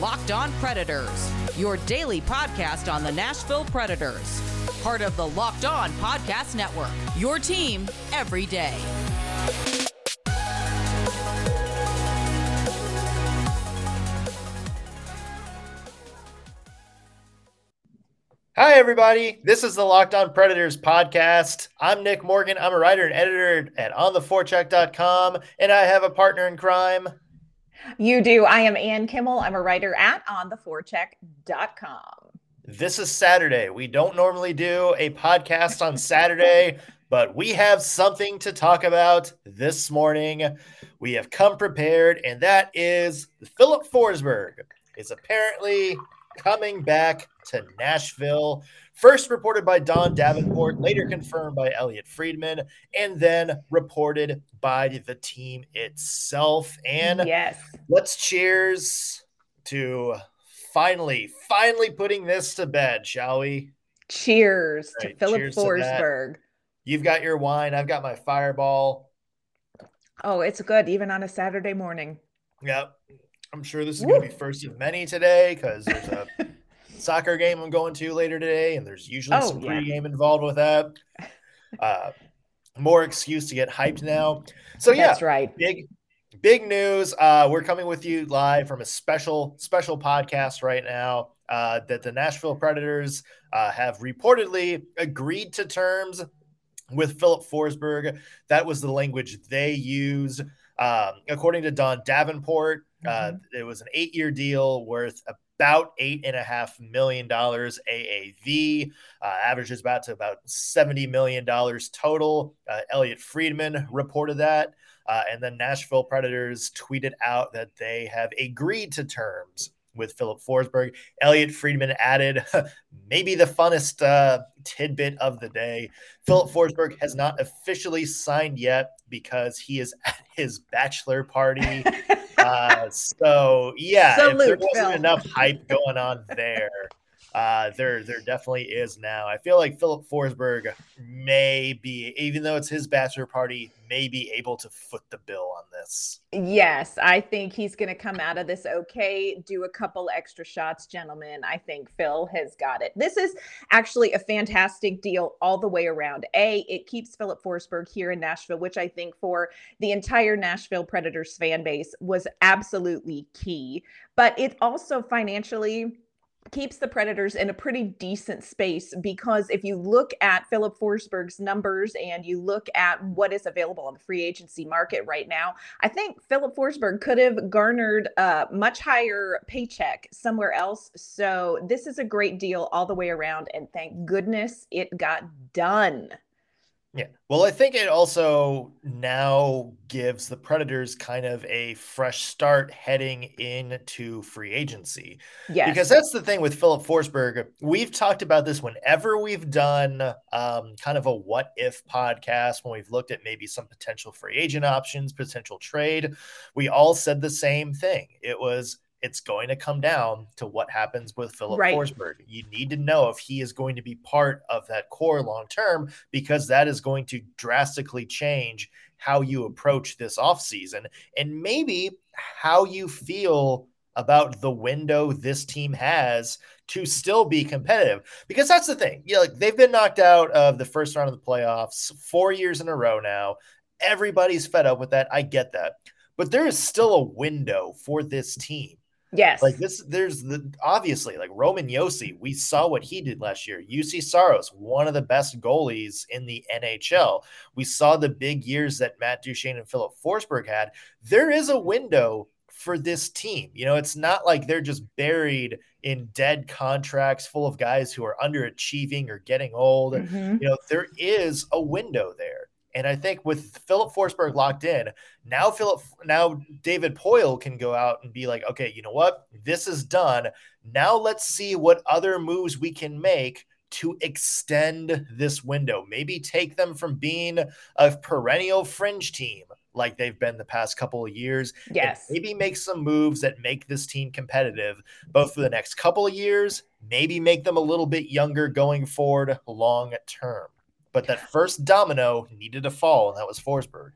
Locked On Predators, your daily podcast on the Nashville Predators. Part of the Locked On Podcast Network, your team every day. Hi, everybody. This is the Locked On Predators podcast. I'm Nick Morgan. I'm a writer and editor at ontheforecheck.com, and I have a partner in crime. You do. I am Ann Kimmel. I'm a writer at ontheforecheck.com. This is Saturday. We don't normally do a podcast on Saturday, but we have something to talk about this morning. We have come prepared, and that is Filip Forsberg is apparently coming back to Nashville. First reported by Don Davenport, later confirmed by Elliotte Friedman, and then reported by the team itself. And yes, let's cheers to finally, finally putting this to bed, shall we? Cheers right, to Filip Forsberg. To You've got your wine, I've got my fireball. Oh, it's good, even on a Saturday morning. Yep. I'm sure this is going to be first of many today because there's a soccer game I'm going to later today, and there's usually oh, some yeah. pregame involved with that. Uh, more excuse to get hyped now. So yeah, that's right. Big, big news. Uh, we're coming with you live from a special, special podcast right now. Uh, that the Nashville Predators uh, have reportedly agreed to terms with Filip Forsberg. That was the language they used. Um, according to Don Davenport, uh, mm-hmm. it was an eight year deal worth about eight and a half million dollars AAV. Uh, averages about to about seventy million dollars total. Uh, Elliotte Friedman reported that, uh, and then Nashville Predators tweeted out that they have agreed to terms with Filip Forsberg. Elliotte Friedman added, maybe the funnest uh, tidbit of the day. Filip Forsberg has not officially signed yet because he is at his bachelor party. uh, so yeah, Salute, if there wasn't Phil. enough hype going on there, uh, there there definitely is now. I feel like Filip Forsberg may be, even though it's his bachelor party, may be able to foot the bill on this. Yes, I think he's going to come out of this okay. Do a couple extra shots, gentlemen. I think Phil has got it. This is actually a fantastic deal all the way around. A, it keeps Filip Forsberg here in Nashville, which I think for the entire Nashville Predators fan base was absolutely key. But it also financially keeps the Predators in a pretty decent space because if you look at Filip Forsberg's numbers and you look at what is available on the free agency market right now, I think Filip Forsberg could have garnered a much higher paycheck somewhere else. So this is a great deal all the way around, and thank goodness it got done. Yeah. Well, I think it also now gives the Predators kind of a fresh start heading into free agency. Yes. Because that's the thing with Filip Forsberg. We've talked about this whenever we've done um, kind of a what if podcast, when we've looked at maybe some potential free agent options, potential trade. We all said the same thing. It was it's going to come down to what happens with Filip right. Forsberg. You need to know if he is going to be part of that core long term because that is going to drastically change how you approach this offseason and maybe how you feel about the window this team has to still be competitive. Because that's the thing. You know, like they've been knocked out of the first round of the playoffs four years in a row now. Everybody's fed up with that. I get that. But there is still a window for this team Yes. Like this, there's the obviously like Roman Josi. We saw what he did last year. Juuse Saros, one of the best goalies in the NHL. We saw the big years that Matt Duchene and Filip Forsberg had. There is a window for this team. You know, it's not like they're just buried in dead contracts full of guys who are underachieving or getting old. Mm-hmm. You know, there is a window there. And I think with Filip Forsberg locked in, now Philip now David Poile can go out and be like, okay, you know what? This is done. Now let's see what other moves we can make to extend this window. Maybe take them from being a perennial fringe team like they've been the past couple of years. Yes. Maybe make some moves that make this team competitive both for the next couple of years, maybe make them a little bit younger going forward long term. But that first domino needed to fall, and that was Forsberg.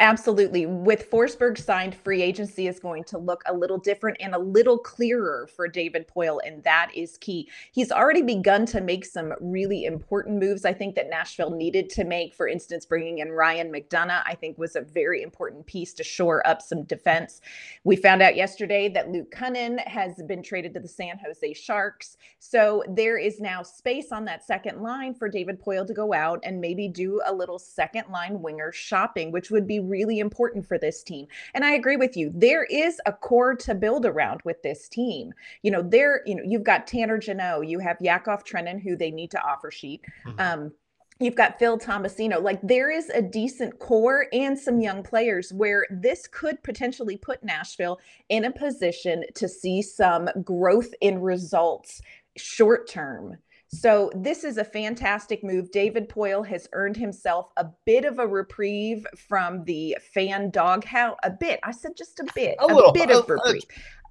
Absolutely. With Forsberg signed, free agency is going to look a little different and a little clearer for David Poile, and that is key. He's already begun to make some really important moves. I think that Nashville needed to make. For instance, bringing in Ryan McDonagh, I think was a very important piece to shore up some defense. We found out yesterday that Luke Kunin has been traded to the San Jose Sharks. So there is now space on that second line for David Poile to go out and maybe do a little second line winger shopping, which would be really important for this team. And I agree with you. There is a core to build around with this team. You know, there, you know, you've got Tanner Jeannot, you have Yakov Trenin, who they need to offer sheet. Mm-hmm. Um, You've got Phil Tomasino. Like there is a decent core and some young players where this could potentially put Nashville in a position to see some growth in results short term so this is a fantastic move. David Poile has earned himself a bit of a reprieve from the fan doghouse. A bit. I said just a bit. A, a little bit of a reprieve.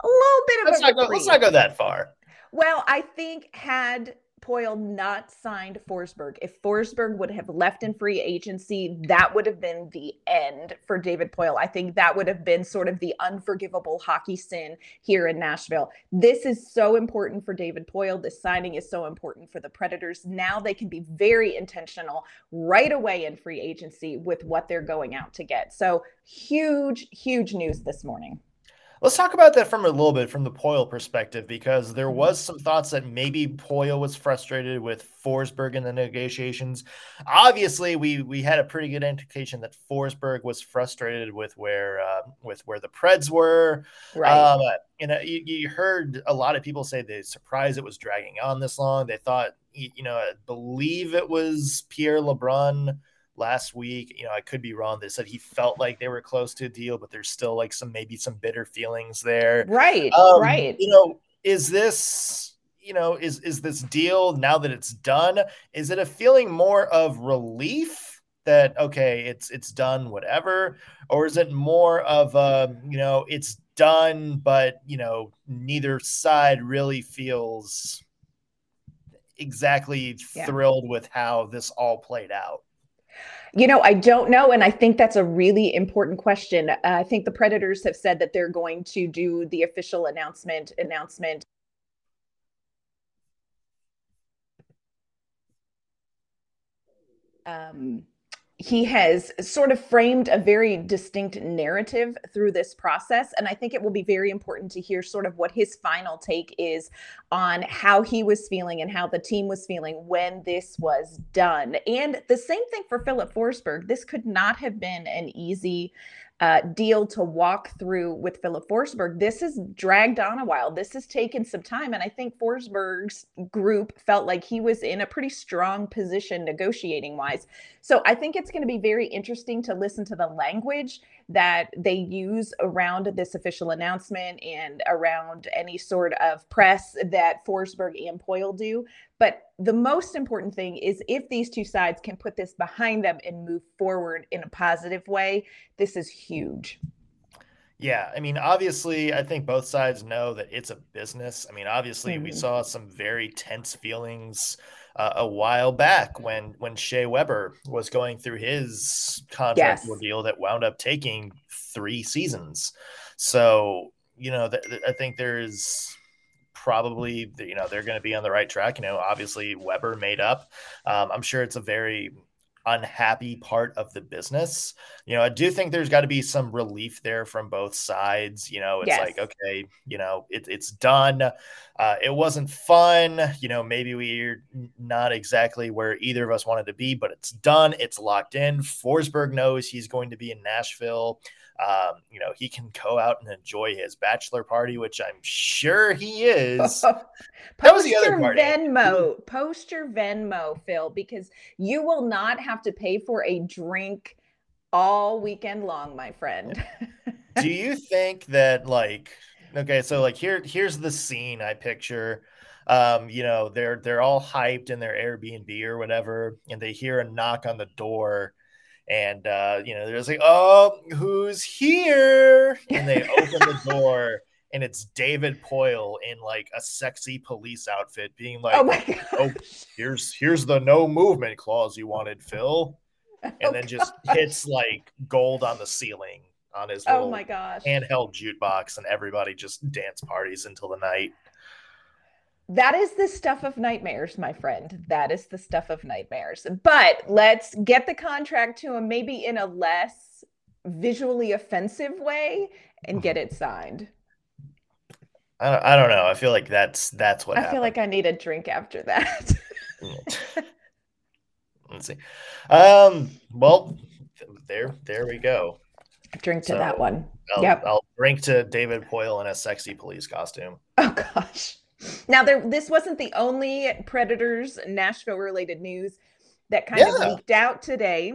A little bit of let's a not reprieve. Go, let's not go that far. Well, I think had Poile not signed Forsberg, if Forsberg would have left in free agency, that would have been the end for David Poile. I think that would have been sort of the unforgivable hockey sin here in Nashville. This is so important for David Poile. This signing is so important for the Predators. Now they can be very intentional right away in free agency with what they're going out to get. So huge, huge news this morning. Let's talk about that from a little bit from the Poile perspective, because there mm-hmm. was some thoughts that maybe Poile was frustrated with Forsberg in the negotiations. Obviously, we we had a pretty good indication that Forsberg was frustrated with where uh, with where the Preds were. Right. Um, you know, you, you heard a lot of people say they surprised it was dragging on this long. They thought, you know, I believe it was Pierre LeBrun last week. You know, I could be wrong. They said he felt like they were close to a deal, but there's still like some maybe some bitter feelings there. Right. Um, right. You know, is this you know is is this deal now that it's done? Is it a feeling more of relief? that okay it's it's done whatever or is it more of um you know it's done but you know neither side really feels exactly yeah. thrilled with how this all played out you know, I don't know. And I think that's a really important question. Uh, I think the Predators have said that they're going to do the official announcement announcement um, he has sort of framed a very distinct narrative through this process. And I think it will be very important to hear sort of what his final take is on how he was feeling and how the team was feeling when this was done. And the same thing for Filip Forsberg. This could not have been an easy uh, deal to walk through with Filip Forsberg. This has dragged on a while. This has taken some time. And I think Forsberg's group felt like he was in a pretty strong position negotiating wise. So I think it's going to be very interesting to listen to the language that they use around this official announcement and around any sort of press that Forsberg and Poile do. But the most important thing is if these two sides can put this behind them and move forward in a positive way, this is huge. Yeah, I mean, obviously, I think both sides know that it's a business. I mean, obviously, mm-hmm. we saw some very tense feelings uh, a while back when when Shea Weber was going through his contract yes. deal that wound up taking three seasons. So, you know, th- th- I think there's probably you know they're going to be on the right track. You know, obviously Weber made up. Um, I'm sure it's a very unhappy part of the business. You know, I do think there's got to be some relief there from both sides. You know, it's yes. like, okay, you know, it, it's done. Uh, it wasn't fun. You know, maybe we're not exactly where either of us wanted to be, but it's done. It's locked in. Forsberg knows he's going to be in Nashville. Um, you know, he can go out and enjoy his bachelor party, which I'm sure he is. that was the other party. Venmo. Post your Venmo, Phil, because you will not have to pay for a drink all weekend long, my friend. Do you think that like okay, so like here here's the scene I picture um, you know, they're they're all hyped in their Airbnb or whatever, and they hear a knock on the door, and uh, you know they're just like, "Oh, who's here?" And they open the door, and it's David Poile in like a sexy police outfit, being like, "Oh, my oh here's here's the no movement clause you wanted, Phil." and Oh, then just gosh. hits like gold on the ceiling on his Oh my gosh. handheld jukebox, and everybody just dance parties until the night. That is the stuff of nightmares, my friend. That is the stuff of nightmares. But let's get the contract to him, maybe in a less visually offensive way, and get it signed. I don't, I don't know. I feel like that's that's what I happened. feel like I need a drink after that. Let's see. Um. Well, there, there we go. drink to So, that one. I'll, Yep. I'll drink to David Poile in a sexy police costume. Oh gosh. Now there this wasn't the only Predators Nashville related news that kind Yeah. of leaked out today.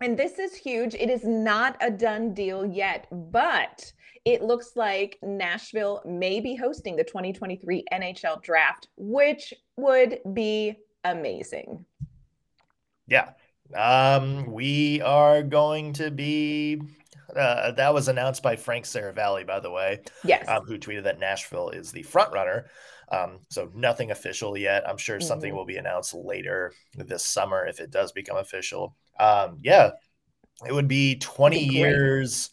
And this is huge. It is not a done deal yet, but it looks like Nashville may be hosting the 2023 NHL draft, which would be amazing. Yeah. Um. We are going to be. Uh, that was announced by Frank Seravalli, by the way. Yes. um, who tweeted that Nashville is the front runner. Um, so nothing official yet. I'm sure something Mhm. will be announced later this summer if it does become official. Um, yeah, it would be 20 Be years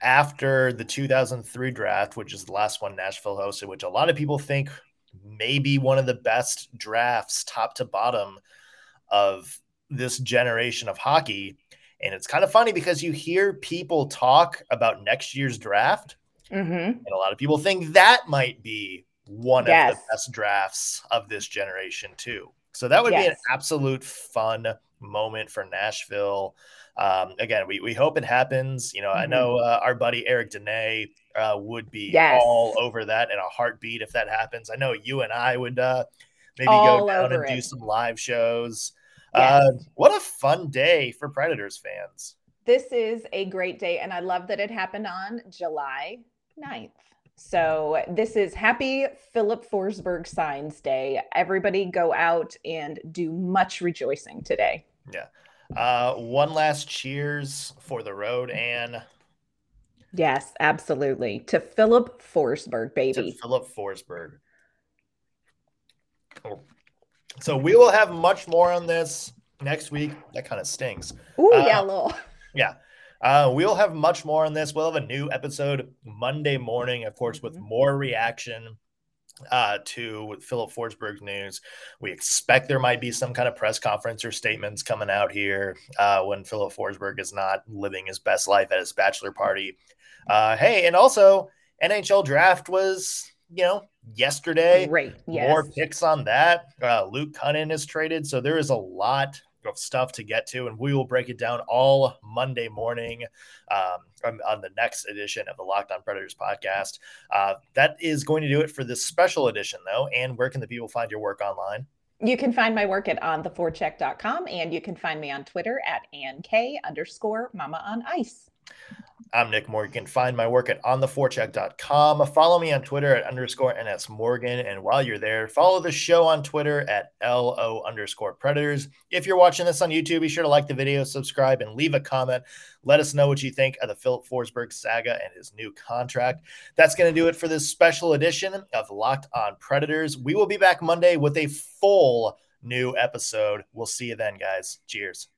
after the 2003 draft, which is the last one Nashville hosted, which a lot of people think may be one of the best drafts, top to bottom, of this generation of hockey. And it's kind of funny because you hear people talk about next year's draft, mm-hmm. and a lot of people think that might be one of the best drafts of this generation, too. So that would be an absolute fun moment for Nashville. Um, again, we, we hope it happens. You know, I Mhm. know uh, our buddy Eric Dene uh, would be Yes. all over that in a heartbeat if that happens. I know you and I would uh, maybe All go down and do some live shows. Yes. Uh, what a fun day for Predators fans. This is a great day, and I love that it happened on July 9th. So, this is happy Filip Forsberg Signs Day. Everybody go out and do much rejoicing today. Yeah. Uh, one last cheers for the road and Yes, absolutely. To Filip Forsberg, baby. to. Filip Forsberg. Cool. So we will have much more on this next week. That kind of stings. Ooh, uh, yeah, little. Yeah. Uh, we'll have much more on this. We'll have a new episode Monday morning, of course, with Mhm. more reaction uh, to Filip Forsberg's news. We expect there might be some kind of press conference or statements coming out here uh, when Filip Forsberg is not living his best life at his bachelor party. Uh, hey, and also NHL draft was, you know, yesterday. Great. Yes. More picks on that. Uh, Luke Kunin is traded, so there is a lot of stuff to get to, and we will break it down all Monday morning um, on- the next edition of the Locked On Predators podcast. Uh, that is going to do it for this special edition, though. And where can the people find your work online? You can find my work at ontheforecheck.com and you can find me on Twitter at AnnK underscore mama on ice. I'm Nick Morgan. Find my work at ontheforecheck.com. Follow me on Twitter at underscore NS Morgan. And while you're there, follow the show on Twitter at LO underscore Predators. If you're watching this on YouTube, be sure to like the video, subscribe, and leave a comment. Let us know what you think of the Filip Forsberg saga and his new contract. That's going to do it for this special edition of Locked on Predators. We will be back Monday with a full new episode. We'll see you then, guys. Cheers.